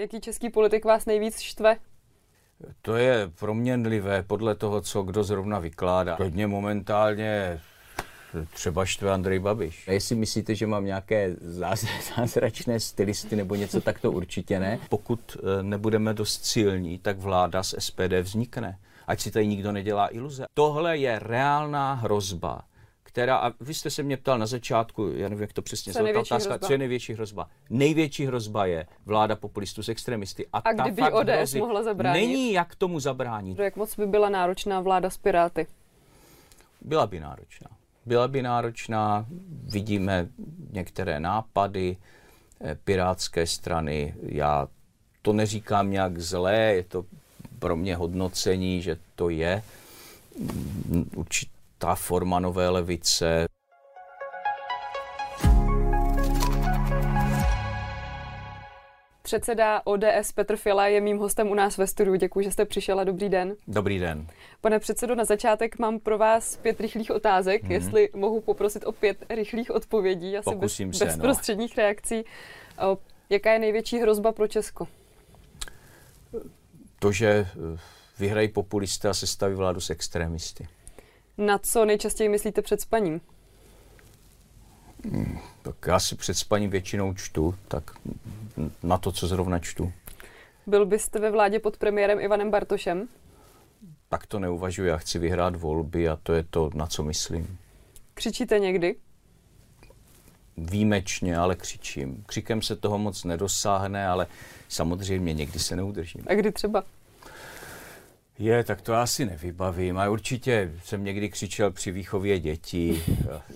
Jaký český politik vás nejvíc štve? To je proměnlivé podle toho, co kdo zrovna vykládá. Hodně momentálně třeba štve Andrej Babiš. A jestli myslíte, že mám nějaké zázračné stylisty nebo něco, tak to určitě ne. Pokud eh, nebudeme dost silní, tak vláda z SPD vznikne. Ať si tady nikdo nedělá iluze. Tohle je reálná hrozba která, a vy jste se mě ptal na začátku, já nevím, jak to přesně co je otázka, hrozba? co je největší hrozba? Největší hrozba je vláda populistů s extremisty. A, a ta kdyby ODS hrozí, mohla zabránit? Není jak tomu zabránit. Jak moc by byla náročná vláda s Piráty? Byla by náročná. Byla by náročná, vidíme některé nápady eh, pirátské strany. Já to neříkám nějak zlé, je to pro mě hodnocení, že to je mm, určitě ta forma nové levice. Předseda ODS Petr Fila je mým hostem u nás ve studiu. Děkuji, že jste přišel a dobrý den. Dobrý den. Pane předsedo, na začátek mám pro vás pět rychlých otázek, hmm. jestli mohu poprosit o pět rychlých odpovědí, asi Pokusím bez, se, bezprostředních no. reakcí. O, jaká je největší hrozba pro Česko? To, že eh, vyhrají populisté a sestaví vládu s extremisty. Na co nejčastěji myslíte před spaním? Hmm, tak já si před spaním většinou čtu, tak na to, co zrovna čtu. Byl byste ve vládě pod premiérem Ivanem Bartošem? Tak to neuvažuji, já chci vyhrát volby a to je to, na co myslím. Křičíte někdy? Výjimečně, ale křičím. Křikem se toho moc nedosáhne, ale samozřejmě někdy se neudržím. A kdy třeba? Je, tak to já si nevybavím. A určitě jsem někdy křičel při výchově dětí.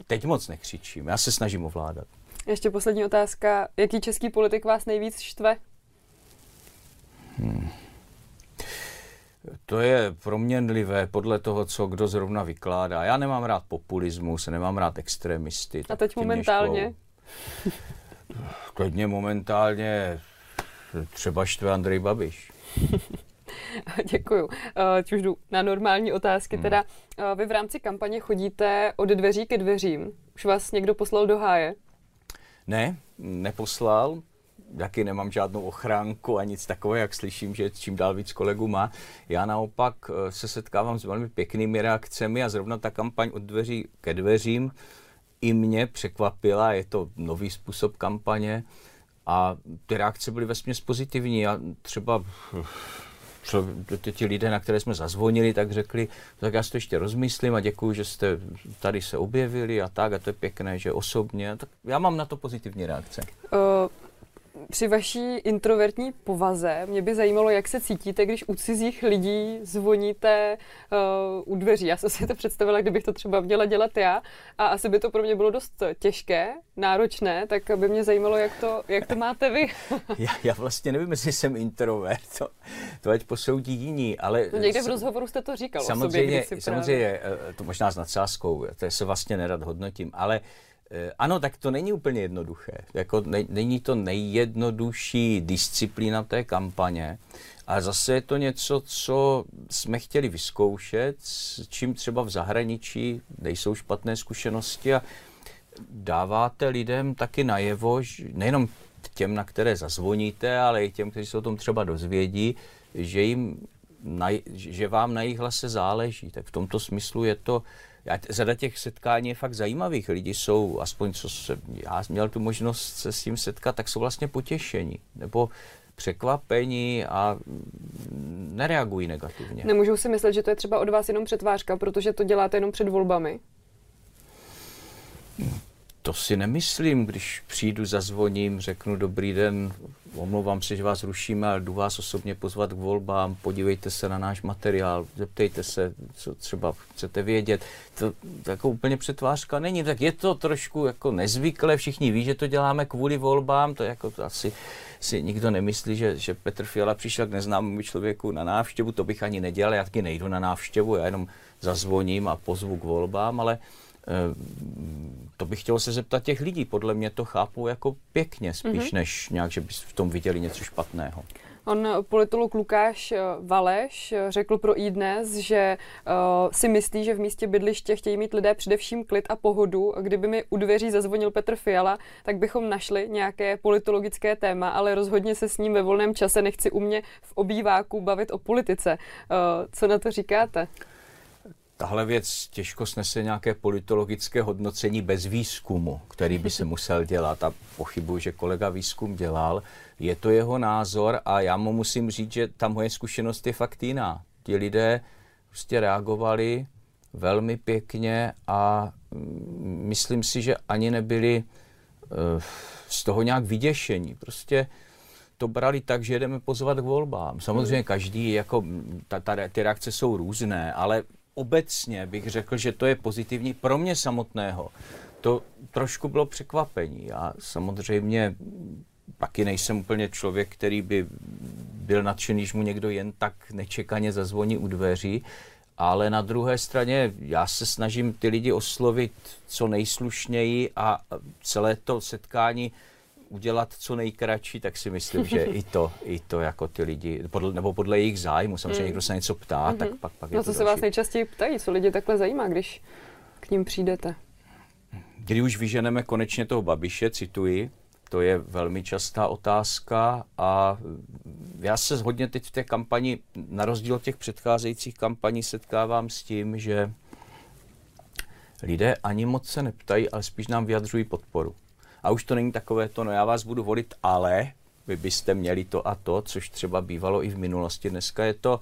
Teď moc nekřičím. Já se snažím ovládat. Ještě poslední otázka. Jaký český politik vás nejvíc štve? Hmm. To je proměnlivé podle toho, co kdo zrovna vykládá. Já nemám rád populismus, nemám rád extremisty. A teď momentálně? Klidně momentálně třeba štve Andrej Babiš. Děkuju. Ať už jdu na normální otázky. Hmm. Teda vy v rámci kampaně chodíte od dveří ke dveřím. Už vás někdo poslal do háje? Ne, neposlal. Taky nemám žádnou ochránku a nic takového, jak slyším, že čím dál víc kolegů má. Já naopak e, se setkávám s velmi pěknými reakcemi a zrovna ta kampaň od dveří ke dveřím i mě překvapila. Je to nový způsob kampaně a ty reakce byly vesměs pozitivní. A třeba ti lidé, na které jsme zazvonili, tak řekli, tak já si to ještě rozmyslím a děkuji, že jste tady se objevili a tak a to je pěkné, že osobně. Tak já mám na to pozitivní reakce. Uh, při vaší introvertní povaze mě by zajímalo, jak se cítíte, když u cizích lidí zvoníte uh, u dveří. Já jsem si to představila, kdybych to třeba měla dělat já a asi by to pro mě bylo dost těžké, náročné, tak by mě zajímalo, jak to, jak to máte vy. já, já vlastně nevím, jestli jsem introvert, to, to ať posoudí jiní, ale... No někde v rozhovoru jste to říkal samozřejmě, o sobě, Samozřejmě, eh, to možná s nadsázkou, to se vlastně nerad hodnotím, ale uh, Eh, ano, tak to není úplně jednoduché. Jako ne, není to nejjednodušší disciplína té kampaně, ale zase je to něco, co jsme chtěli vyzkoušet, s čím třeba v zahraničí nejsou špatné zkušenosti a dáváte lidem taky najevo, nejenom těm, na které zazvoníte, ale i těm, kteří se o tom třeba dozvědí, že, jim na, že vám na jejich hlase záleží. Tak v tomto smyslu je to já, řada těch setkání je fakt zajímavých. Lidi jsou, aspoň co se, já měl tu možnost se s tím setkat, tak jsou vlastně potěšení. Nebo překvapení a nereagují negativně. Nemůžou si myslet, že to je třeba od vás jenom přetvářka, protože to děláte jenom před volbami? To si nemyslím, když přijdu, zazvoním, řeknu dobrý den, omlouvám se, že vás rušíme, ale jdu vás osobně pozvat k volbám, podívejte se na náš materiál, zeptejte se, co třeba chcete vědět. To, jako úplně přetvářka není, tak je to trošku jako nezvyklé, všichni ví, že to děláme kvůli volbám, to jako to asi si nikdo nemyslí, že, že Petr Fiala přišel k neznámému člověku na návštěvu, to bych ani nedělal, já taky nejdu na návštěvu, já jenom zazvoním a pozvu k volbám, ale to bych chtěl se zeptat těch lidí. Podle mě to chápou jako pěkně, spíš mm-hmm. než nějak, že by v tom viděli něco špatného. On, politolog Lukáš Valeš, řekl pro i dnes, že uh, si myslí, že v místě bydliště chtějí mít lidé především klid a pohodu. Kdyby mi u dveří zazvonil Petr Fiala, tak bychom našli nějaké politologické téma, ale rozhodně se s ním ve volném čase nechci u mě v obýváku bavit o politice. Uh, co na to říkáte? Tahle věc těžko snese nějaké politologické hodnocení bez výzkumu, který by se musel dělat a pochybuji, že kolega výzkum dělal. Je to jeho názor a já mu musím říct, že ta moje zkušenost je fakt jiná. Ti lidé prostě reagovali velmi pěkně a mm, myslím si, že ani nebyli uh, z toho nějak vyděšení. Prostě to brali tak, že jdeme pozvat k volbám. Samozřejmě každý, jako ta, ta, ty reakce jsou různé, ale obecně bych řekl, že to je pozitivní pro mě samotného. To trošku bylo překvapení. a samozřejmě taky nejsem úplně člověk, který by byl nadšený, když mu někdo jen tak nečekaně zazvoní u dveří, ale na druhé straně já se snažím ty lidi oslovit co nejslušněji a celé to setkání udělat co nejkratší, tak si myslím, že i to, i to jako ty lidi, podle, nebo podle jejich zájmu, samozřejmě mm. někdo se něco ptá, mm-hmm. tak pak, pak je No to co se vás nejčastěji ptají, co lidi takhle zajímá, když k ním přijdete? Kdy už vyženeme konečně toho Babiše, cituji, to je velmi častá otázka a já se hodně teď v té kampani, na rozdíl od těch předcházejících kampaní, setkávám s tím, že lidé ani moc se neptají, ale spíš nám vyjadřují podporu. A už to není takové to, no já vás budu volit, ale vy byste měli to a to, což třeba bývalo i v minulosti. Dneska je to,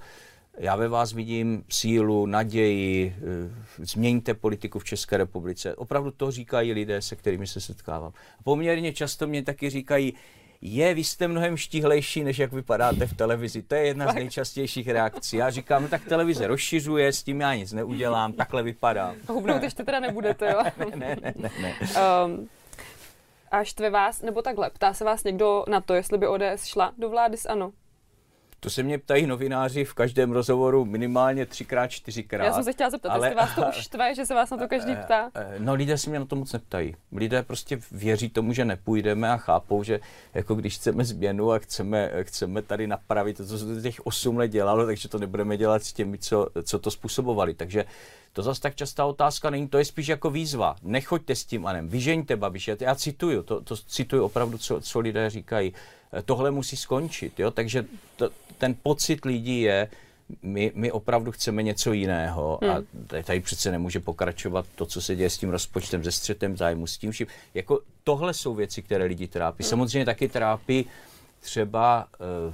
já ve vás vidím sílu, naději, eh, změňte politiku v České republice. Opravdu to říkají lidé, se kterými se setkávám. Poměrně často mě taky říkají, je, vy jste mnohem štíhlejší, než jak vypadáte v televizi. To je jedna z nejčastějších reakcí. Já říkám, no tak televize rozšiřuje, s tím já nic neudělám, takhle vypadám. Hubnout ještě teda nebudete, jo? ne, ne, ne, ne. ne. Um, a štve vás, nebo takhle, ptá se vás někdo na to, jestli by ODS šla do vlády s ANO? To se mě ptají novináři v každém rozhovoru minimálně třikrát, čtyřikrát. Já jsem se chtěla zeptat, ale, jestli vás to už štve, že se vás na to každý ptá. Eh, eh, no lidé se mě na to moc neptají. Lidé prostě věří tomu, že nepůjdeme a chápou, že jako když chceme změnu a chceme, chceme tady napravit to, co se těch 8 let dělalo, takže to nebudeme dělat s těmi, co, co to způsobovali. Takže to zase tak častá otázka není, to je spíš jako výzva. Nechoďte s tím Anem, vyžeňte Babiše. Já cituju, to, to cituju opravdu, co, co lidé říkají. Tohle musí skončit, jo? takže to, ten pocit lidí je, my, my opravdu chceme něco jiného hmm. a tady přece nemůže pokračovat to, co se děje s tím rozpočtem, se střetem zájmu, s tím vším. Jako tohle jsou věci, které lidi trápí. Hmm. Samozřejmě taky trápí třeba uh,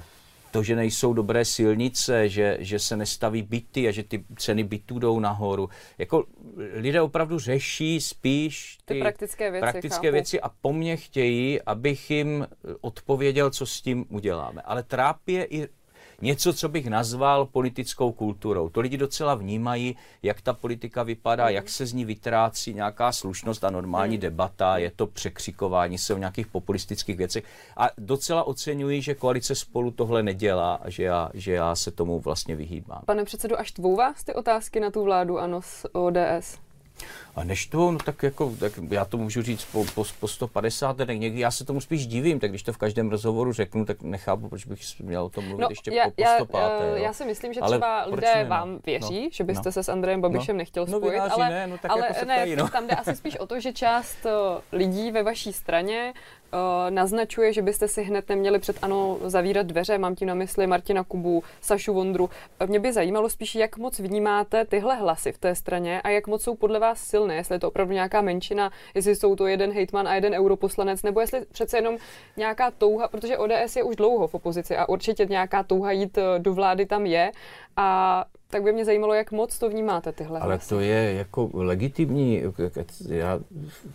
to, že nejsou dobré silnice, že, že se nestaví byty a že ty ceny bytů jdou nahoru. Jako lidé opravdu řeší spíš ty, ty praktické věci, praktické věci a po mně chtějí, abych jim odpověděl, co s tím uděláme. Ale trápí je i něco, co bych nazval politickou kulturou. To lidi docela vnímají, jak ta politika vypadá, mm. jak se z ní vytrácí nějaká slušnost a normální mm. debata, je to překřikování se o nějakých populistických věcech. A docela oceňuji, že koalice spolu tohle nedělá a že já, že já se tomu vlastně vyhýbám. Pane předsedo, až tvou vás ty otázky na tu vládu, ano, z ODS? A než to, no tak jako, tak já to můžu říct po, po, po 150 dnech, někdy já se tomu spíš divím, tak když to v každém rozhovoru řeknu, tak nechápu, proč bych měl o tom mluvit no, ještě já, po, po 105. Já, jo. já si myslím, že třeba ale lidé ne, vám no? věří, no, že byste no, se s Andrejem Babišem no, nechtěl no, spojit, ale, ne, no, tak ale jako se ne, ptají, no. tam jde asi spíš o to, že část eh, lidí ve vaší straně uh, naznačuje, že byste si hned neměli před ANO zavírat dveře. Mám tím na mysli Martina Kubu, Sašu Vondru. Mě by zajímalo spíš, jak moc vnímáte tyhle hlasy v té straně a jak moc jsou podle vás silné. Jestli je to opravdu nějaká menšina, jestli jsou to jeden hejtman a jeden europoslanec, nebo jestli přece jenom nějaká touha, protože ODS je už dlouho v opozici a určitě nějaká touha jít eh, do vlády tam je. A tak by mě zajímalo, jak moc to vnímáte tyhle Ale hlasy. to je jako legitimní. Já,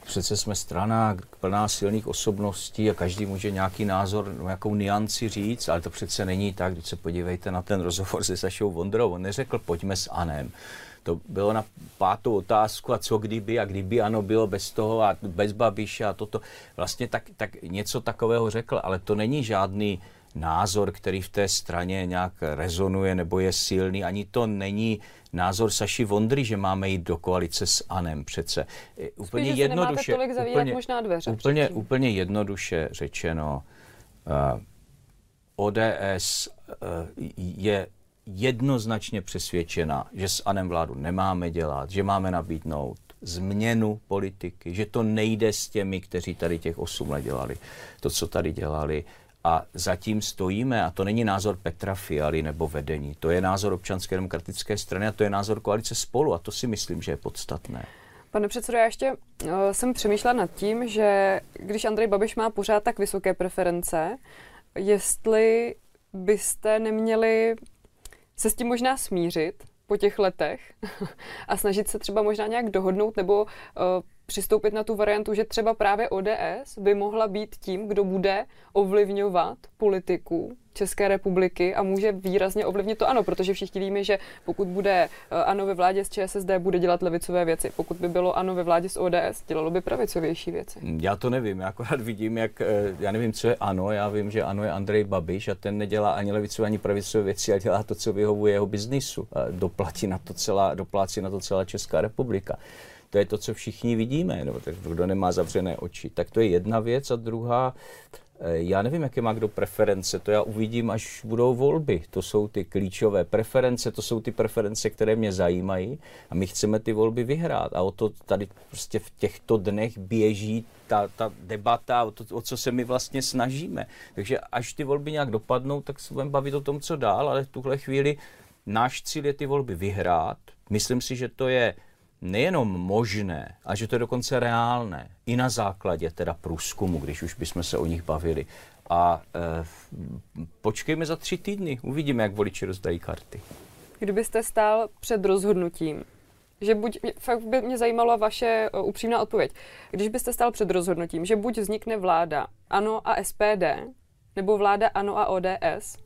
přece jsme strana plná silných osobností a každý může nějaký názor, nějakou nianci říct, ale to přece není tak. Když se podívejte na ten rozhovor se Sašou Vondrou, on neřekl, pojďme s Anem. To bylo na pátou otázku a co kdyby a kdyby ano bylo bez toho a bez Babiše a toto. Vlastně tak, tak něco takového řekl, ale to není žádný názor, který v té straně nějak rezonuje nebo je silný. Ani to není názor Saši Vondry, že máme jít do koalice s Anem přece. Úplně Spíš, jednoduše, úplně, možná dveře úplně, úplně jednoduše řečeno, uh, ODS eh, je jednoznačně přesvědčena, že s Anem vládu nemáme dělat, že máme nabídnout změnu politiky, že to nejde s těmi, kteří tady těch 8 let dělali to, co tady dělali. A zatím stojíme, a to není názor Petra Fialy nebo vedení, to je názor občanské demokratické strany a to je názor koalice spolu a to si myslím, že je podstatné. Pane předsedo, já ještě uh, jsem přemýšlela nad tím, že když Andrej Babiš má pořád tak vysoké preference, jestli byste neměli se s tím možná smířit po těch letech a snažit se třeba možná nějak dohodnout nebo uh, přistoupit na tu variantu, že třeba právě ODS by mohla být tím, kdo bude ovlivňovat politiku České republiky a může výrazně ovlivnit to ano, protože všichni víme, že pokud bude eh, ano ve vládě s ČSSD, bude dělat levicové věci. Pokud by bylo ano ve vládě s ODS, dělalo by pravicovější věci. Já to nevím, já akorát vidím, jak, eh, já nevím, co je ano, já vím, že ano je Andrej Babiš a ten nedělá ani levicové, ani pravicové věci a dělá to, co vyhovuje jeho biznisu. A doplatí na to celá, doplácí na to celá Česká republika. To je to, co všichni vidíme, nebo kdo nemá zavřené oči. Tak to je jedna věc a druhá, eh, já nevím, jaké má kdo preference, to já uvidím, až budou volby. To jsou ty klíčové preference, to jsou ty preference, které mě zajímají a my chceme ty volby vyhrát. A o to tady prostě v těchto dnech běží ta, ta debata, o, to, o co se my vlastně snažíme. Takže až ty volby nějak dopadnou, tak se budeme bavit o tom, co dál, ale v tuhle chvíli náš cíl je ty volby vyhrát. Myslím si, že to je nejenom možné, a že to je dokonce reálné, i na základě teda průzkumu, když už bychom se o nich bavili. A e, počkejme za tři týdny, uvidíme, jak voliči rozdají karty. Kdybyste stál před rozhodnutím, že buď, fakt by mě zajímala vaše uh, upřímná odpověď, když byste stál před rozhodnutím, že buď vznikne vláda ANO a SPD, nebo vláda ANO a ODS,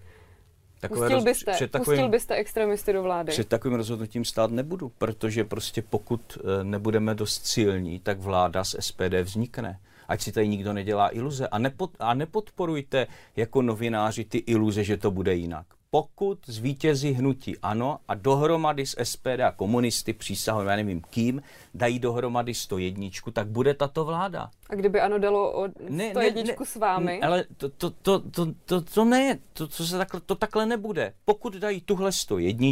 Takové pustil, byste, před takovým, pustil byste extremisty do vlády? Před takovým rozhodnutím stát nebudu, protože prostě pokud eh, nebudeme dost silní, tak vláda z SPD vznikne ať si tady nikdo nedělá iluze. A, nepod, a nepodporujte jako novináři ty iluze, že to bude jinak pokud zvítězí hnutí ano a dohromady s SPD a komunisty přísahou, já nevím kým, dají dohromady 101, tak bude tato vláda. A kdyby ano dalo o 101 ne, ne, ne, s vámi? Ale to, to, to, to, to, to ne, to, to, se takhle, to takhle nebude. Pokud dají tuhle 101,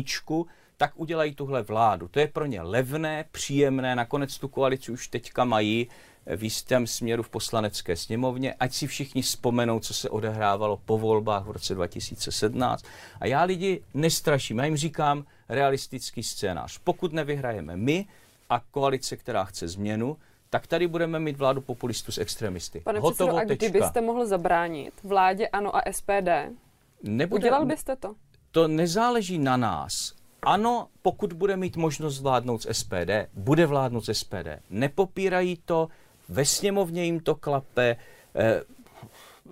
tak udělají tuhle vládu. To je pro ně levné, příjemné, nakonec tu koalici už teďka mají v jistém směru v poslanecké sněmovně, ať si všichni vzpomenou, co se odehrávalo po volbách v roce 2017. A já lidi nestraším, já jim říkám realistický scénář. Pokud nevyhrajeme my a koalice, která chce změnu, tak tady budeme mít vládu populistů s extremisty. Pane Hotovo, předsedo, a kdybyste mohl zabránit vládě ANO a SPD, Nebude, udělal byste to? To nezáleží na nás. Ano, pokud bude mít možnost vládnout z SPD, bude vládnout z SPD. Nepopírají to, ve sněmovně jim to klape, eh,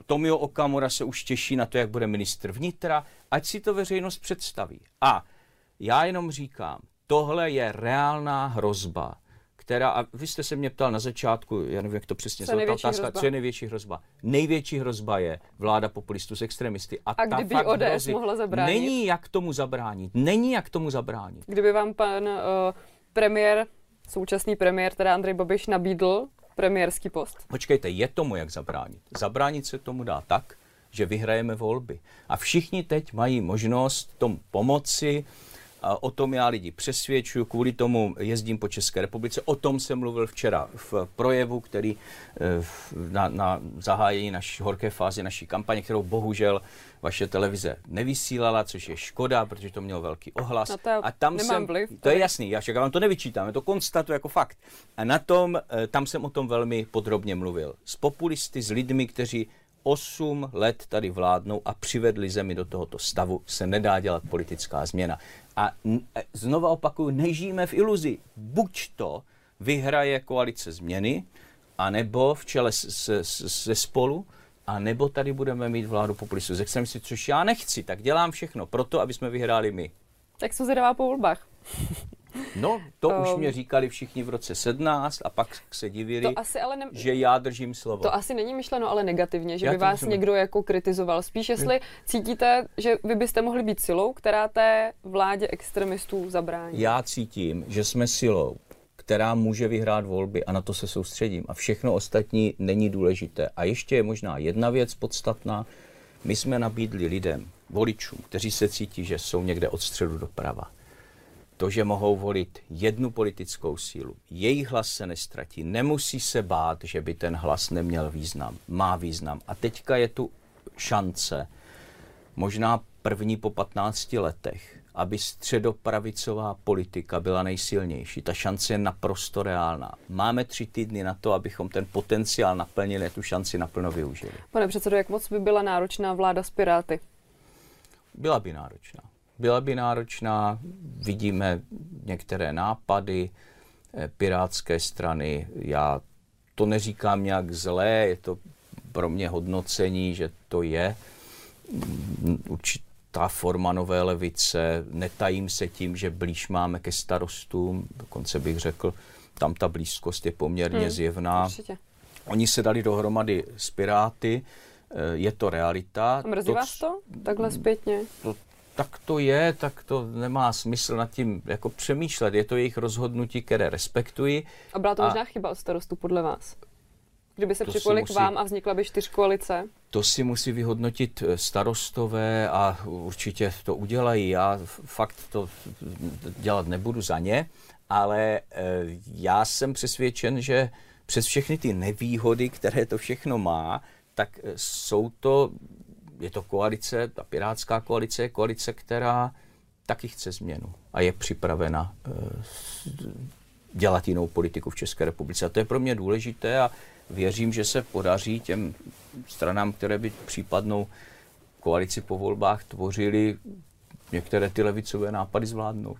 Tomio Okamura se už těší na to, jak bude ministr vnitra, ať si to veřejnost představí. A já jenom říkám, tohle je reálná hrozba, která, a vy jste se mě ptal na začátku, já nevím, jak to přesně co, otázka, hrozba? co je největší hrozba. Největší hrozba je vláda populistů s extremisty. A, a ta kdyby fakt ODS hrozí, mohla zabránit? Není jak tomu zabránit. Není jak tomu zabránit. Kdyby vám pan uh, premiér, současný premiér, teda Andrej Babiš, nabídl premiérský post. Počkejte, je tomu jak zabránit. Zabránit se tomu dá tak, že vyhrajeme volby. A všichni teď mají možnost tomu pomoci, o tom já lidi přesvědčuju, kvůli tomu jezdím po České republice. O tom jsem mluvil včera v projevu, který eh, na, na zahájení naší horké fáze naší kampaně, kterou bohužel vaše televize nevysílala, což je škoda, protože to mělo velký ohlas. No to a tam jsem, vliv, to je jasný, já však vám to nevyčítám, já to konstatuji jako fakt. A na tom, eh, tam jsem o tom velmi podrobně mluvil. S populisty, s lidmi, kteří 8 let tady vládnou a přivedli zemi do tohoto stavu, se nedá dělat politická změna. A e, znova opakuju, nežijeme v iluzi. Buď to vyhraje koalice změny, anebo v čele se, se spolu, a nebo tady budeme mít vládu populistů z extremisty, což já nechci, tak dělám všechno proto, aby jsme vyhráli my. Tak jsou zvědavá po volbách. No, to um, už mě říkali všichni v roce 17 a pak se divili, to asi ale ne... že já držím slovo. To asi není myšleno ale negativně, že já by vás můžeme... někdo jako kritizoval. Spíš jestli hmm. cítíte, že vy byste mohli být silou, která té vládě extremistů zabrání. Já cítím, že jsme silou, která může vyhrát volby a na to se soustředím. A všechno ostatní není důležité. A ještě je možná jedna věc podstatná. My jsme nabídli lidem, voličům, kteří se cítí, že jsou někde od středu doprava, to, že mohou volit jednu politickou sílu. Jejich hlas se nestratí. Nemusí se bát, že by ten hlas neměl význam. Má význam. A teďka je tu šance, možná první po 15 letech, aby středopravicová politika byla nejsilnější. Ta šance je naprosto reálná. Máme tři týdny na to, abychom ten potenciál naplnili a tu šanci naplno využili. Pane předsedo, jak moc by byla náročná vláda s Piráty? Byla by náročná. Byla by náročná, vidíme některé nápady eh, pirátské strany. Já to neříkám nějak zlé, je to pro mě hodnocení, že to je mm, určitá forma nové levice. Netajím se tím, že blíž máme ke starostům, dokonce bych řekl, tam ta blízkost je poměrně hmm, zjevná. Určitě. Oni se dali dohromady s Piráty, eh, je to realita. A mrzí to, vás to takhle zpětně? To, tak to je, tak to nemá smysl nad tím jako přemýšlet. Je to jejich rozhodnutí, které respektuji. A byla to a možná chyba od starostů podle vás? Kdyby se připojili musí, k vám a vznikla by koalice? To si musí vyhodnotit eh, starostové a určitě to udělají. Já fakt to dělat nebudu za ně, ale eh, já jsem přesvědčen, že přes všechny ty nevýhody, které to všechno má, tak eh, jsou to je to koalice, ta pirátská koalice je koalice, která taky chce změnu a je připravena uh, dělat jinou politiku v České republice. A to je pro mě důležité a věřím, že se podaří těm stranám, které by případnou koalici po volbách tvořili, některé ty levicové nápady zvládnout.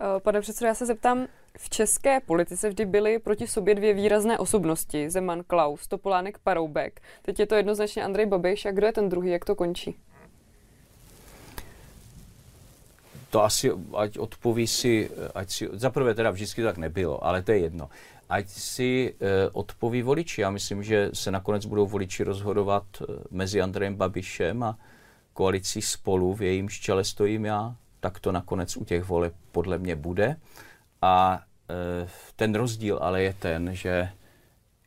Eh, pane předsedo, já se zeptám, v české politice vždy byly proti sobě dvě výrazné osobnosti, Zeman Klaus, Topolánek Paroubek. Teď je to jednoznačně Andrej Babiš a kdo je ten druhý, jak to končí? To asi, ať odpoví si, ať si, zaprvé teda vždycky tak nebylo, ale to je jedno. Ať si eh, odpoví voliči. Já myslím, že se nakonec budou voliči rozhodovat eh, mezi Andrejem Babišem a koalicí spolu, v jejímž čele stojím já, tak to nakonec u těch voleb podle mě bude. A e, ten rozdíl ale je ten, že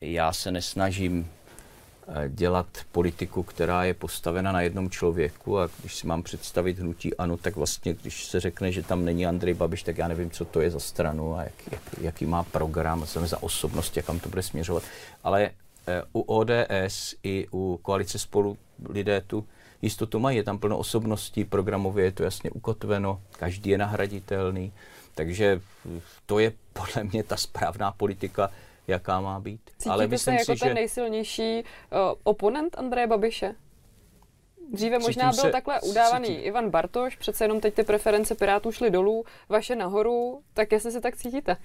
já se nesnažím e, dělat politiku, která je postavena na jednom člověku a když si mám představit hnutí ANO, tak vlastně, když se řekne, že tam není Andrej Babiš, tak já nevím, co to je za stranu a jak, jak, jaký má program, co za osobnost, jak kam to bude směřovat. Ale e, u ODS i u koalice spolu lidé tu jistotu mají. Je tam plno osobností, programově je to jasně ukotveno, každý je nahraditelný. Takže to je podle mě ta správná politika, jaká má být. Cítíte Ale myslím se jako si, ten že... nejsilnější uh, oponent Andreje Babiše? Dříve možná byl se, takhle udávaný cítím. Ivan Bartoš, přece jenom teď ty preference Pirátů šly dolů, vaše nahoru, tak jestli se tak cítíte?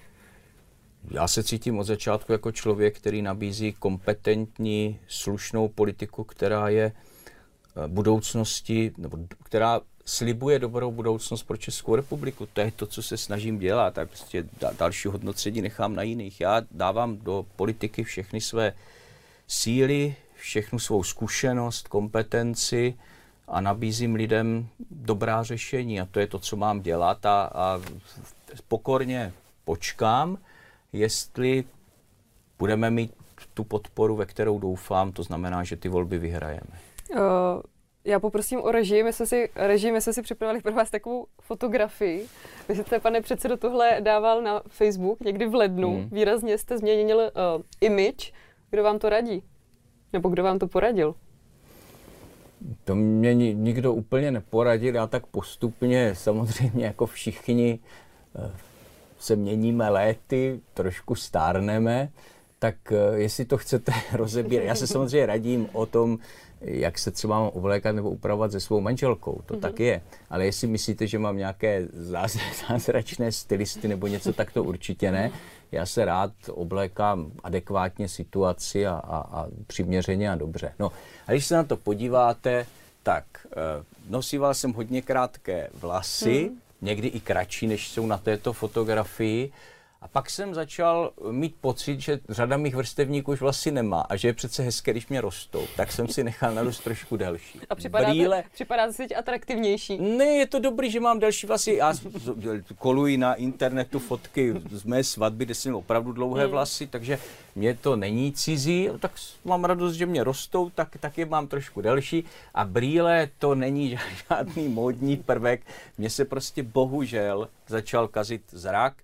Já se cítím od začátku jako člověk, který nabízí kompetentní, slušnou politiku, která je eh, budoucnosti, nebo která slibuje dobrou budoucnost pro Českou republiku. To je to, co se snažím dělat. Tak prostě další hodnocení nechám na jiných. Já dávám do politiky všechny své síly, všechnu svou zkušenost, kompetenci a nabízím lidem dobrá řešení. A to je to, co mám dělat. A, a pokorně počkám, jestli budeme mít tu podporu, ve kterou doufám, to znamená, že ty volby vyhrajeme. Uh já poprosím o režii, my jsme si, režii, my jsme si připravili pro vás takovou fotografii. Vy jste, pane předsedo, tohle dával na Facebook někdy v lednu. Hmm. Výrazně jste změnil uh, image. Kdo vám to radí? Nebo kdo vám to poradil? To mě nikdo úplně neporadil, já tak postupně, samozřejmě jako všichni, eh, se měníme léty, trošku stárneme, tak eh, jestli to chcete rozebírat, já se samozřejmě radím o tom, jak se třeba mám oblékat nebo upravovat se svou manželkou. To mm-hmm. tak je. Ale jestli myslíte, že mám nějaké zázračné stylisty nebo něco, tak to určitě ne. Já se rád oblékám adekvátně situaci a, a, a přiměřeně a dobře. No, a když se na to podíváte, tak uh, nosíval jsem hodně krátké vlasy, mm. někdy i kratší, než jsou na této fotografii. A pak jsem začal mít pocit, že řada mých vrstevníků už vlasy nemá a že je přece hezké, když mě rostou. Tak jsem si nechal narůst trošku delší. A připadá, Brýle... připadá si teď atraktivnější. Ne, je to dobrý, že mám delší vlasy. Já koluji na internetu fotky z mé svatby, kde jsem měl opravdu dlouhé hmm. vlasy, takže mě to není cizí, tak mám radost, že mě rostou, tak, tak je mám trošku delší. A brýle to není žádný módní prvek. Mně se prostě bohužel začal kazit zrak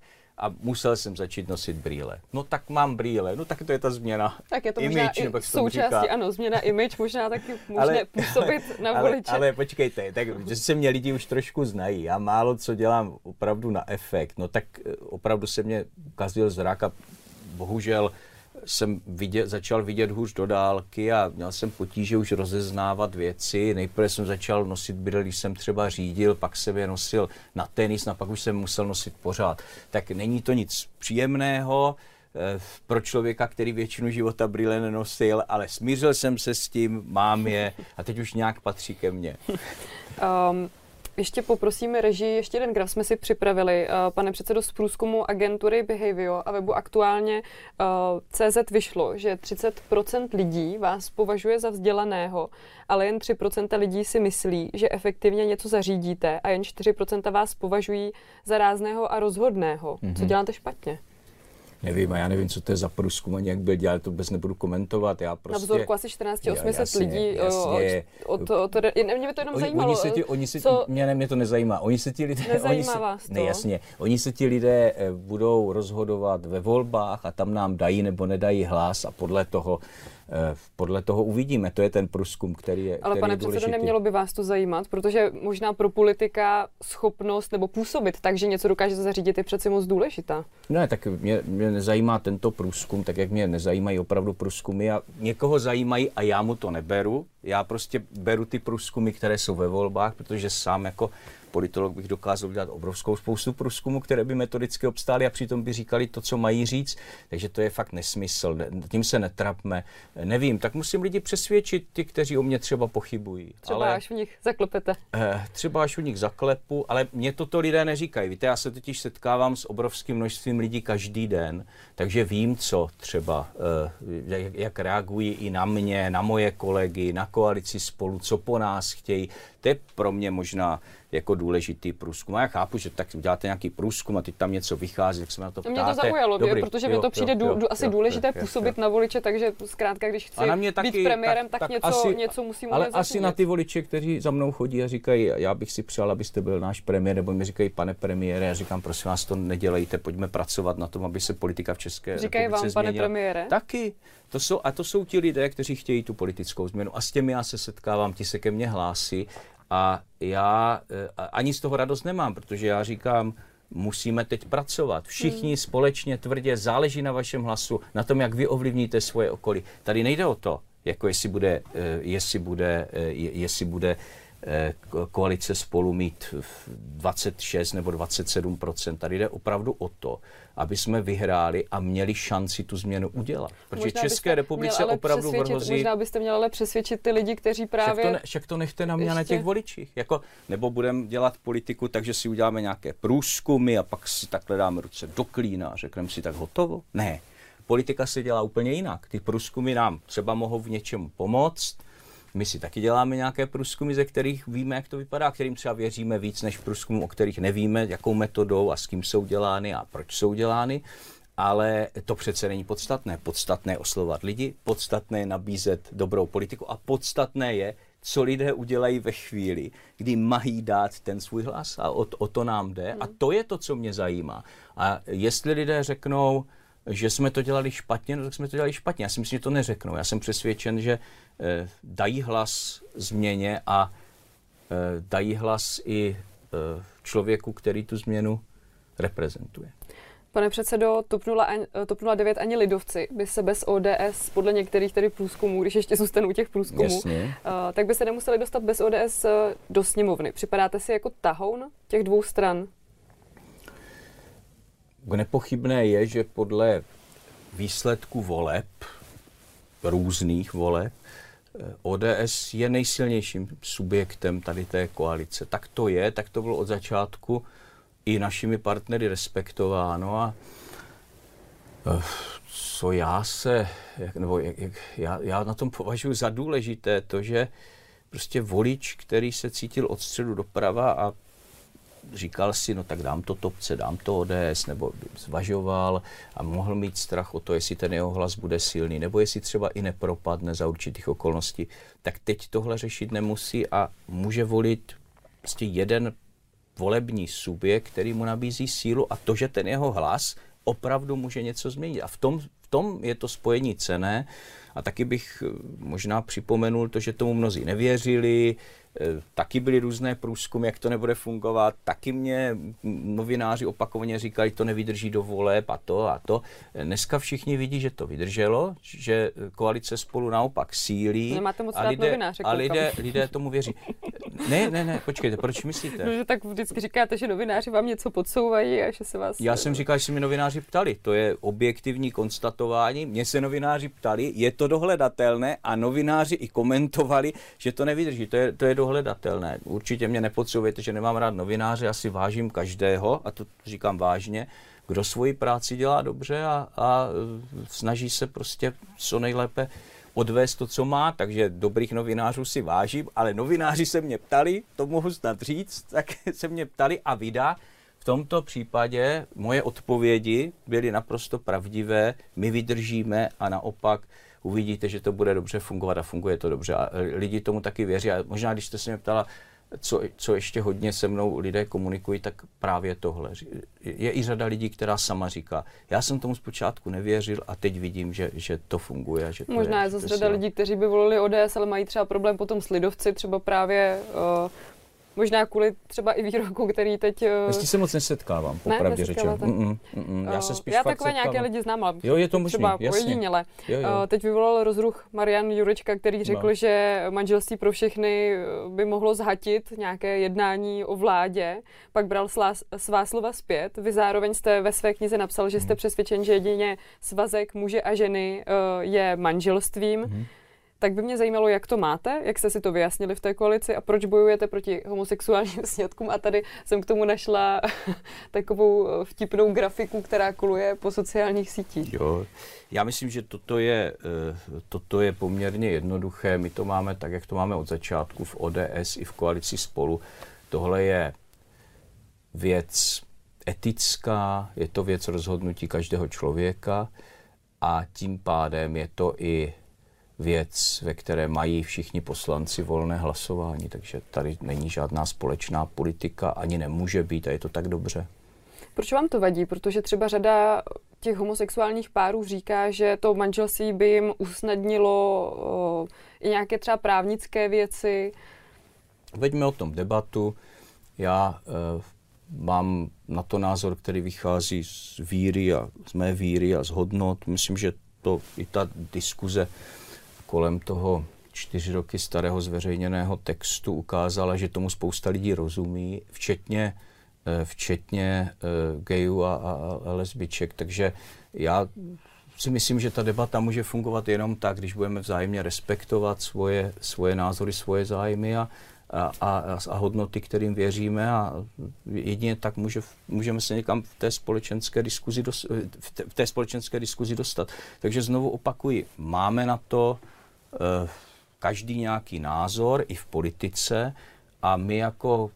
a musel jsem začít nosit brýle. No tak mám brýle, no tak to je ta změna. Tak je to image, možná nebo i součástí, ano, změna image, možná taky může ale, působit na ale, voliče. Ale počkejte, tak že se mě lidi už trošku znají, já málo co dělám opravdu na efekt, no tak eh, opravdu se mě ukazil zrak a bohužel jsem vidět, začal vidět hůř do dálky a měl jsem potíže už rozeznávat věci. Nejprve jsem začal nosit brýle, když jsem třeba řídil, pak jsem je nosil na tenis, a pak už jsem musel nosit pořád. Tak není to nic příjemného eh, pro člověka, který většinu života brýle nenosil, ale smířil jsem se s tím, mám je a teď už nějak patří ke mně. Um, ještě poprosíme režii, ještě jeden graf jsme si připravili. Uh, pane předsedo, z průzkumu agentury Behavio a webu aktuálně uh, CZ vyšlo, že 30% lidí vás považuje za vzdělaného, ale jen 3% lidí si myslí, že efektivně něco zařídíte a jen 4% vás považují za rázného a rozhodného. Mm-hmm. Co mhm. děláte špatně? Nevím, a já nevím, co to je za průzkum, ani jak byl dělat, to vůbec nebudu komentovat. Já prostě, Na vzorku asi 14 800 lidí. Jasně. O, o to, o to, mě to jenom oni, zajímalo. Oni se ti, oni se, co... mě, ne, mě to nezajímá. Oni se ti lidé... Oni se, vás to? Ne, jasně. Oni se ti lidé eh, budou rozhodovat ve volbách a tam nám dají nebo nedají hlas a podle toho podle toho uvidíme. To je ten průzkum, který je. Ale který pane předsedo, nemělo by vás to zajímat, protože možná pro politika schopnost nebo působit tak, že něco dokáže zařídit, je přeci moc důležitá. Ne, tak mě, mě nezajímá tento průzkum, tak jak mě nezajímají opravdu průzkumy. A někoho zajímají a já mu to neberu. Já prostě beru ty průzkumy, které jsou ve volbách, protože sám jako politolog bych dokázal udělat obrovskou spoustu průzkumů, které by metodicky obstály a přitom by říkali to, co mají říct. Takže to je fakt nesmysl. Tím se netrapme. Nevím, tak musím lidi přesvědčit, ty, kteří o mě třeba pochybují. Třeba ale, až u nich zaklepete. Eh, třeba až u nich zaklepu, ale mě toto lidé neříkají. Víte, já se totiž setkávám s obrovským množstvím lidí každý den, takže vím, co třeba, eh, jak reagují i na mě, na moje kolegy, na koalici spolu, co po nás chtějí. To je pro mě možná jako důležitý průzkum. A já chápu, že tak uděláte nějaký průzkum a teď tam něco vychází, tak se na to ptáte. Mě to zaujalo, Dobrý, protože jo, mi to přijde jo, jo, asi jo, důležité jo, působit jo. na voliče, takže zkrátka, když chci na mě taky, být premiérem, tak, tak, tak něco, asi, něco musím Ale asi na ty voliče, kteří za mnou chodí a říkají, já bych si přál, abyste byl náš premiér, nebo mi říkají, pane premiére, já říkám, prosím vás, to nedělejte, pojďme pracovat na tom, aby se politika v České Říkají vám, změnila. pane premiére? Taky. To jsou, a to jsou ti lidé, kteří chtějí tu politickou změnu. A s těmi já se setkávám, ti se ke mně hlásí a já eh, ani z toho radost nemám, protože já říkám, musíme teď pracovat. Všichni hmm. společně tvrdě záleží na vašem hlasu, na tom, jak vy ovlivníte svoje okolí. Tady nejde o to, jako jestli bude, eh, jestli bude, eh, jestli bude koalice spolu mít 26 nebo 27 Tady jde opravdu o to, aby jsme vyhráli a měli šanci tu změnu udělat. Protože možná České republice opravdu hrozí... Možná byste měli ale přesvědčit ty lidi, kteří právě... Však to, ne, však to nechte na mě Ještě... na těch voličích. Jako, nebo budeme dělat politiku tak, že si uděláme nějaké průzkumy a pak si takhle dáme ruce do klína a řekneme si tak hotovo. Ne. Politika se dělá úplně jinak. Ty průzkumy nám třeba mohou v něčem pomoct, my si taky děláme nějaké průzkumy, ze kterých víme, jak to vypadá, kterým třeba věříme víc než průzkumů, o kterých nevíme, jakou metodou a s kým jsou dělány a proč jsou dělány. Ale to přece není podstatné. Podstatné je oslovat lidi, podstatné je nabízet dobrou politiku a podstatné je, co lidé udělají ve chvíli, kdy mají dát ten svůj hlas a o, o to nám jde. A to je to, co mě zajímá. A jestli lidé řeknou, že jsme to dělali špatně, no tak jsme to dělali špatně. Já si myslím, že to neřeknou. Já jsem přesvědčen, že eh, dají hlas změně a eh, dají hlas i eh, člověku, který tu změnu reprezentuje. Pane předsedo, TOP, 0, TOP 09 ani lidovci by se bez ODS, podle některých tedy průzkumů, když ještě zůstanou u těch průzkumů, Jasně. Uh, tak by se nemuseli dostat bez ODS do sněmovny. Připadáte si jako tahoun těch dvou stran? Nepochybné je, že podle výsledku voleb, různých voleb, ODS je nejsilnějším subjektem tady té koalice. Tak to je, tak to bylo od začátku i našimi partnery respektováno a Co já se, nebo jak, jak, já, já na tom považuji za důležité to, že prostě volič, který se cítil od středu doprava a říkal si, no tak dám to topce, dám to ODS, nebo zvažoval a mohl mít strach o to, jestli ten jeho hlas bude silný, nebo jestli třeba i nepropadne za určitých okolností, tak teď tohle řešit nemusí a může volit prostě jeden volební subjekt, který mu nabízí sílu a to, že ten jeho hlas opravdu může něco změnit. A v tom, v tom je to spojení cené. A taky bych možná připomenul to, že tomu mnozí nevěřili, Eh, taky byly různé průzkumy, jak to nebude fungovat. Taky mě novináři opakovaně říkali, to nevydrží do voleb a to a to. Eh, dneska všichni vidí, že to vydrželo, že koalice spolu naopak sílí. Nemáte moc a lidé, novináře, a lidé, lidé tomu věří. Ne, ne, ne, počkejte, proč myslíte? No, že tak vždycky říkáte, že novináři vám něco podsouvají a že se vás... Já jsem říkal, že se mi novináři ptali. To je objektivní konstatování. Mě se novináři ptali, je to dohledatelné a novináři i komentovali, že to nevydrží. To je, to je dohledatelné. Určitě mě nepodsouvejte, že nemám rád novináře, asi vážím každého, a to říkám vážně, kdo svoji práci dělá dobře a, a snaží se prostě co nejlépe odvést to, co má, takže dobrých novinářů si vážím, ale novináři se mě ptali, to mohu snad říct, tak se mě ptali a vydá. V tomto případě moje odpovědi byly naprosto pravdivé, my vydržíme a naopak uvidíte, že to bude dobře fungovat a funguje to dobře. A lidi tomu taky věří. A možná, když jste se mě ptala, co, co ještě hodně se mnou lidé komunikují, tak právě tohle. Je i řada lidí, která sama říká, já jsem tomu zpočátku nevěřil a teď vidím, že, že to funguje. Že to Možná je, je zase řada lidí, kteří by volili ODS, ale mají třeba problém potom s lidovci, třeba právě uh, Možná kvůli třeba i výroku, který teď... Já s se moc nesetkávám, popravdě řečeno. Mm, mm, mm, já se spíš Já takové setkávám. nějaké lidi znám, ale jo, je to možný, třeba jasně. Jo, jo. Teď vyvolal rozruch Marian Jurečka, který řekl, no. že manželství pro všechny by mohlo zhatit nějaké jednání o vládě. Pak bral slá, svá slova zpět. Vy zároveň jste ve své knize napsal, že jste přesvědčen, že jedině svazek muže a ženy je manželstvím. Mm tak by mě zajímalo, jak to máte, jak jste si to vyjasnili v té koalici a proč bojujete proti homosexuálním sňatkům. A tady jsem k tomu našla takovou eh, vtipnou grafiku, která koluje po sociálních sítích. Jo, já myslím, že toto je, eh, toto je poměrně jednoduché. My to máme tak, jak to máme od začátku v ODS i v koalici spolu. Tohle je věc etická, je to věc rozhodnutí každého člověka a tím pádem je to i věc, ve které mají všichni poslanci volné hlasování, takže tady není žádná společná politika, ani nemůže být a je to tak dobře. Proč vám to vadí? Protože třeba řada těch homosexuálních párů říká, že to manželství by jim usnadnilo o, i nějaké třeba právnické věci. Veďme o tom debatu. Já e, mám na to názor, který vychází z víry a z mé víry a z hodnot. Myslím, že to i ta diskuze kolem toho čtyři roky starého zveřejněného textu ukázala, že tomu spousta lidí rozumí, včetně, eh, včetně eh, gayů a, a, a lesbiček. Takže já si myslím, že ta debata může fungovat jenom tak, když budeme vzájemně respektovat svoje, svoje názory, svoje zájmy a, a, a, a hodnoty, kterým věříme a jedině tak může, můžeme se někam v té společenské diskuzi, dos, v té, v té společenské diskuzi dostat. Takže znovu opakuji, máme na to každý nějaký názor i v politice a my jako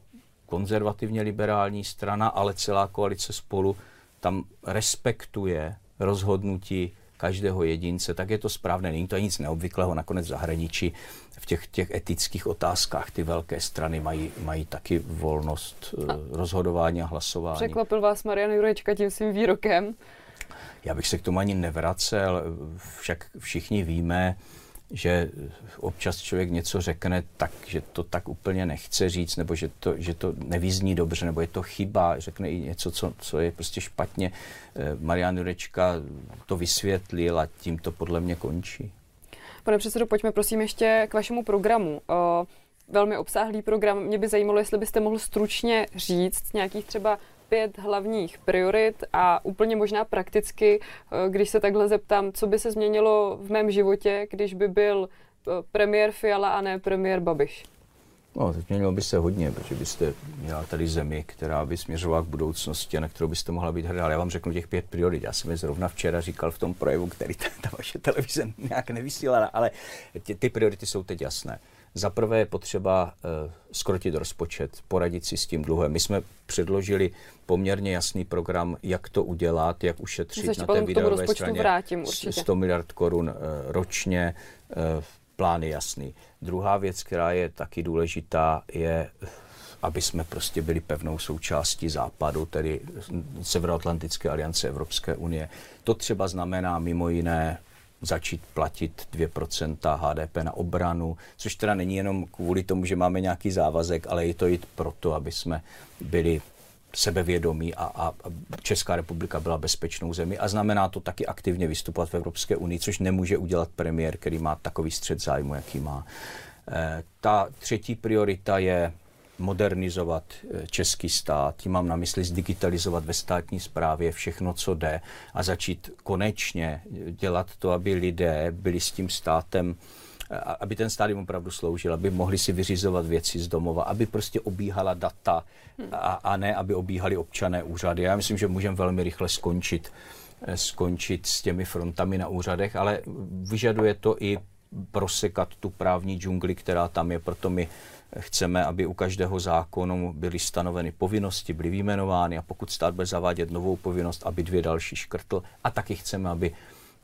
konzervativně liberální strana, ale celá koalice spolu tam respektuje rozhodnutí každého jedince, tak je to správné. Není to nic neobvyklého. Nakonec v zahraničí v těch, těch etických otázkách ty velké strany mají, mají taky volnost a eh, rozhodování a hlasování. Překvapil vás Marian Jurečka tím svým výrokem? Já bych se k tomu ani nevracel. Však všichni víme, že občas člověk něco řekne tak, že to tak úplně nechce říct, nebo že to, že to nevyzní dobře, nebo je to chyba, řekne i něco, co, co je prostě špatně. Eh, Marian Jurečka to vysvětlil a tím to podle mě končí. Pane předsedo, pojďme prosím ještě k vašemu programu. O, velmi obsáhlý program. Mě by zajímalo, jestli byste mohl stručně říct nějakých třeba pět hlavních priorit a úplně možná prakticky, eh, když se takhle zeptám, co by se změnilo v mém životě, když by byl eh, premiér Fiala a ne premiér Babiš? No, mělo by se hodně, protože byste měla tady zemi, která by směřovala k budoucnosti a na kterou byste mohla být hrdá. Já vám řeknu těch pět priorit. Já jsem je zrovna včera říkal v tom projevu, který ta, ta vaše televize nějak nevysílala, ale ty, ty priority jsou teď jasné. Za prvé je potřeba uh, skrotit rozpočet, poradit si s tím dluhem. My jsme předložili poměrně jasný program, jak to udělat, jak ušetřit na té videové straně vrátím, 100 miliard korun uh, ročně. Uh, plán je jasný. Druhá věc, která je taky důležitá, je aby jsme prostě byli pevnou součástí západu, tedy Severoatlantické aliance Evropské unie. To třeba znamená mimo jiné začít platit 2% HDP na obranu, což teda není jenom kvůli tomu, že máme nějaký závazek, ale je to i proto, aby jsme byli sebevědomí a, a Česká republika byla bezpečnou zemi a znamená to taky aktivně vystupovat v Evropské unii, což nemůže udělat premiér, který má takový střed zájmu, jaký má. E, ta třetí priorita je modernizovat eh, český stát, tím mám na mysli zdigitalizovat ve státní správě všechno, co jde a začít konečně dělat to, aby lidé byli s tím státem aby ten stát jim opravdu sloužil, aby mohli si vyřizovat věci z domova, aby prostě obíhala data a, a ne, aby obíhali občané úřady. Já myslím, že můžeme velmi rychle skončit, eh, skončit s těmi frontami na úřadech, ale vyžaduje to i prosekat tu právní džungli, která tam je, proto my chceme, aby u každého zákonu byly stanoveny povinnosti, byly vyjmenovány a pokud stát bude zavádět novou povinnost, aby dvě další škrtl a taky chceme, aby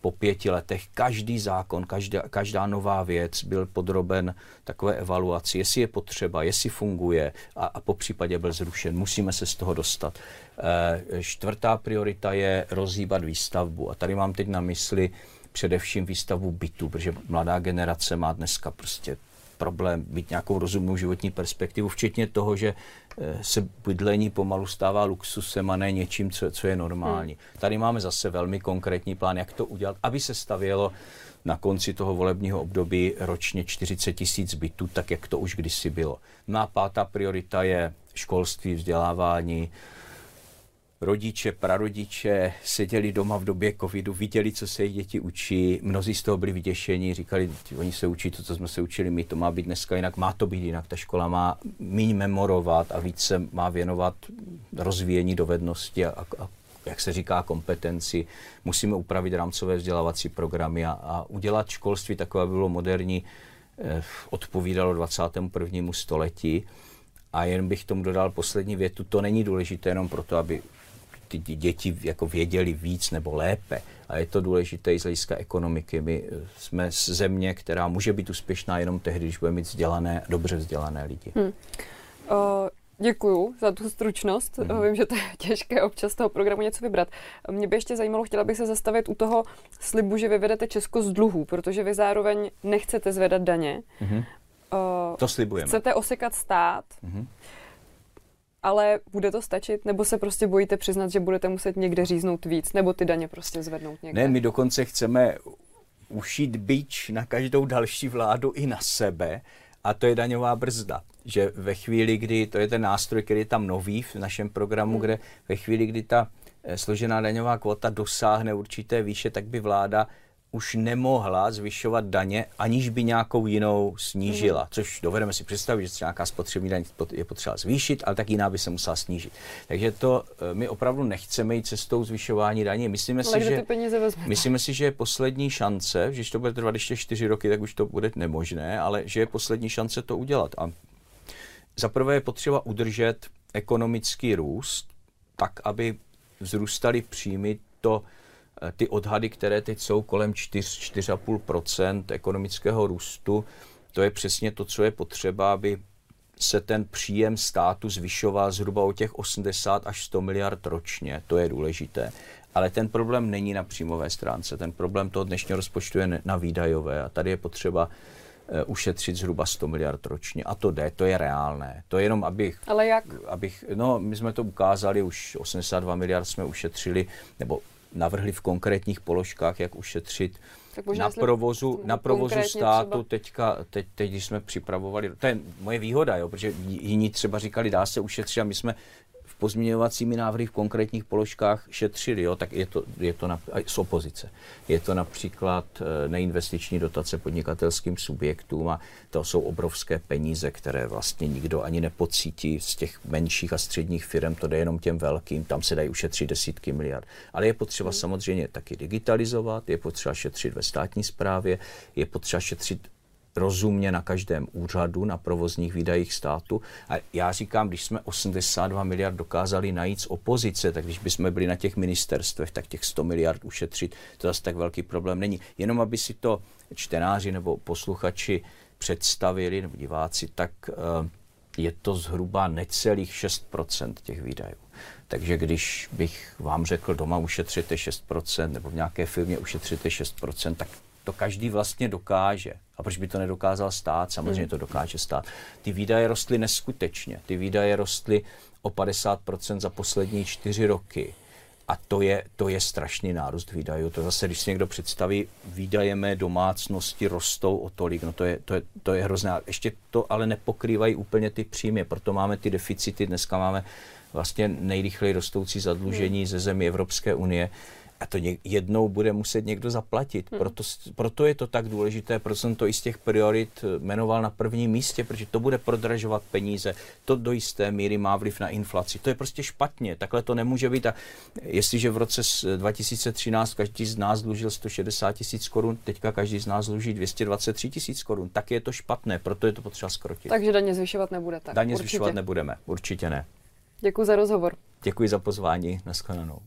po pěti letech každý zákon, každá, každá nová věc byl podroben takové evaluaci, jestli je potřeba, jestli funguje a, a po případě byl zrušen. Musíme se z toho dostat. E, čtvrtá priorita je rozhýbat výstavbu a tady mám teď na mysli především výstavbu bytu, protože mladá generace má dneska prostě problém mít nějakou rozumnou životní perspektivu, včetně toho, že eh, se bydlení pomalu stává luxusem a ne něčím, co, co je normální. Hmm. Tady máme zase velmi konkrétní plán, jak to udělat, aby se stavělo na konci toho volebního období ročně 40 tisíc bytů, tak jak to už kdysi bylo. No a pátá priorita je školství, vzdělávání, rodiče, prarodiče seděli doma v době covidu, viděli, co se jejich děti učí, mnozí z toho byli vyděšení, říkali, oni se učí to, co jsme se učili my, to má být dneska jinak, má to být jinak, ta škola má méně memorovat a více má věnovat rozvíjení dovednosti a, a jak se říká, kompetenci. Musíme upravit rámcové vzdělávací programy a, a udělat školství takové, aby bylo moderní, eh, odpovídalo 21. století. A jen bych tomu dodal poslední větu, to není důležité jenom proto, aby ty děti jako věděli víc nebo lépe. A je to důležité i z hlediska ekonomiky. My eh, jsme země, která může být úspěšná jenom tehdy, když bude mít vzdělané, dobře vzdělané lidi. Hmm. Uh, Děkuju za tu stručnost. Mm. Vím, že to je těžké občas z toho programu něco vybrat. Mě by ještě zajímalo, chtěla bych se zastavit u toho slibu, že vyvedete Česko z dluhů, protože vy zároveň nechcete zvedat daně. Mm. Uh, to slibujeme. Chcete osekat stát. Mm ale bude to stačit? Nebo se prostě bojíte přiznat, že budete muset někde říznout víc? Nebo ty daně prostě zvednout někde? Ne, my dokonce chceme ušít byč na každou další vládu i na sebe a to je daňová brzda. Že ve chvíli, kdy, to je ten nástroj, který je tam nový v našem programu, hmm. kde ve chvíli, kdy ta eh, složená daňová kvota dosáhne určité výše, tak by vláda už nemohla zvyšovat daně, aniž by nějakou jinou snížila. Mm. Což dovedeme si představit, že nějaká spotřební daň je potřeba zvýšit, ale tak jiná by se musela snížit. Takže to eh, my opravdu nechceme jít cestou zvyšování daní. Myslíme ale si, že, myslíme si, že je poslední šance, že když to bude trvat ještě čtyři roky, tak už to bude nemožné, ale že je poslední šance to udělat. A za prvé je potřeba udržet ekonomický růst tak, aby vzrůstaly příjmy to, ty odhady, které teď jsou kolem 4-4,5% ekonomického růstu, to je přesně to, co je potřeba, aby se ten příjem státu zvyšoval zhruba o těch 80 až 100 miliard ročně. To je důležité. Ale ten problém není na příjmové stránce. Ten problém toho dnešního rozpočtu je na výdajové. A tady je potřeba eh, ušetřit zhruba 100 miliard ročně. A to jde, to je reálné. To je jenom, abych... Ale jak? Abych, no, my jsme to ukázali, už 82 miliard jsme ušetřili, nebo navrhli v konkrétních položkách, jak ušetřit na provozu, na provozu státu třeba... teďka, teď, teď, když jsme připravovali, to je moje výhoda, jo, protože jiní třeba říkali, dá se ušetřit a my jsme pozměňovacími návrhy v konkrétních položkách šetřili, jo, tak je to, je to na, z opozice. Je to například eh, neinvestiční dotace podnikatelským subjektům a to jsou obrovské peníze, které vlastně nikdo ani nepocítí z těch menších a středních firm, to jde jenom těm velkým, tam se dají ušetřit desítky miliard. Ale je potřeba samozřejmě taky digitalizovat, je potřeba šetřit ve státní správě, je potřeba šetřit rozumně na každém úřadu, na provozních výdajích státu. A já říkám, když jsme 82 miliard dokázali najít z opozice, tak když bychom byli na těch ministerstvech, tak těch 100 miliard ušetřit, to zase tak velký problém není. Jenom aby si to čtenáři nebo posluchači představili, nebo diváci, tak eh, je to zhruba necelých 6% těch výdajů. Takže když bych vám řekl, doma ušetřete 6%, nebo v nějaké firmě ušetřete 6%, tak to každý vlastně dokáže. A proč by to nedokázal stát? Samozřejmě to dokáže stát. Ty výdaje rostly neskutečně. Ty výdaje rostly o 50% za poslední čtyři roky. A to je, to je strašný nárůst výdajů. To zase, když si někdo představí, výdaje mé domácnosti rostou o tolik, no to je, to je, to je hrozné. Ještě to ale nepokrývají úplně ty příjmy, proto máme ty deficity. Dneska máme vlastně nejrychleji rostoucí zadlužení ze zemí Evropské unie a to jednou bude muset někdo zaplatit. Hmm. Proto, proto je to tak důležité, proto jsem to i z těch priorit eh, jmenoval na prvním místě, protože to bude prodražovat peníze, to do jisté míry má vliv na inflaci. To je prostě špatně, takhle to nemůže být. A jestliže v roce 2013 každý z nás dlužil 160 tisíc korun, teďka každý z nás dluží 223 tisíc korun, tak je to špatné, proto je to potřeba skrotit. Takže daně zvyšovat nebudete. Daně určitě. zvyšovat nebudeme, určitě ne. Děkuji za rozhovor. Děkuji za pozvání, nashledanou.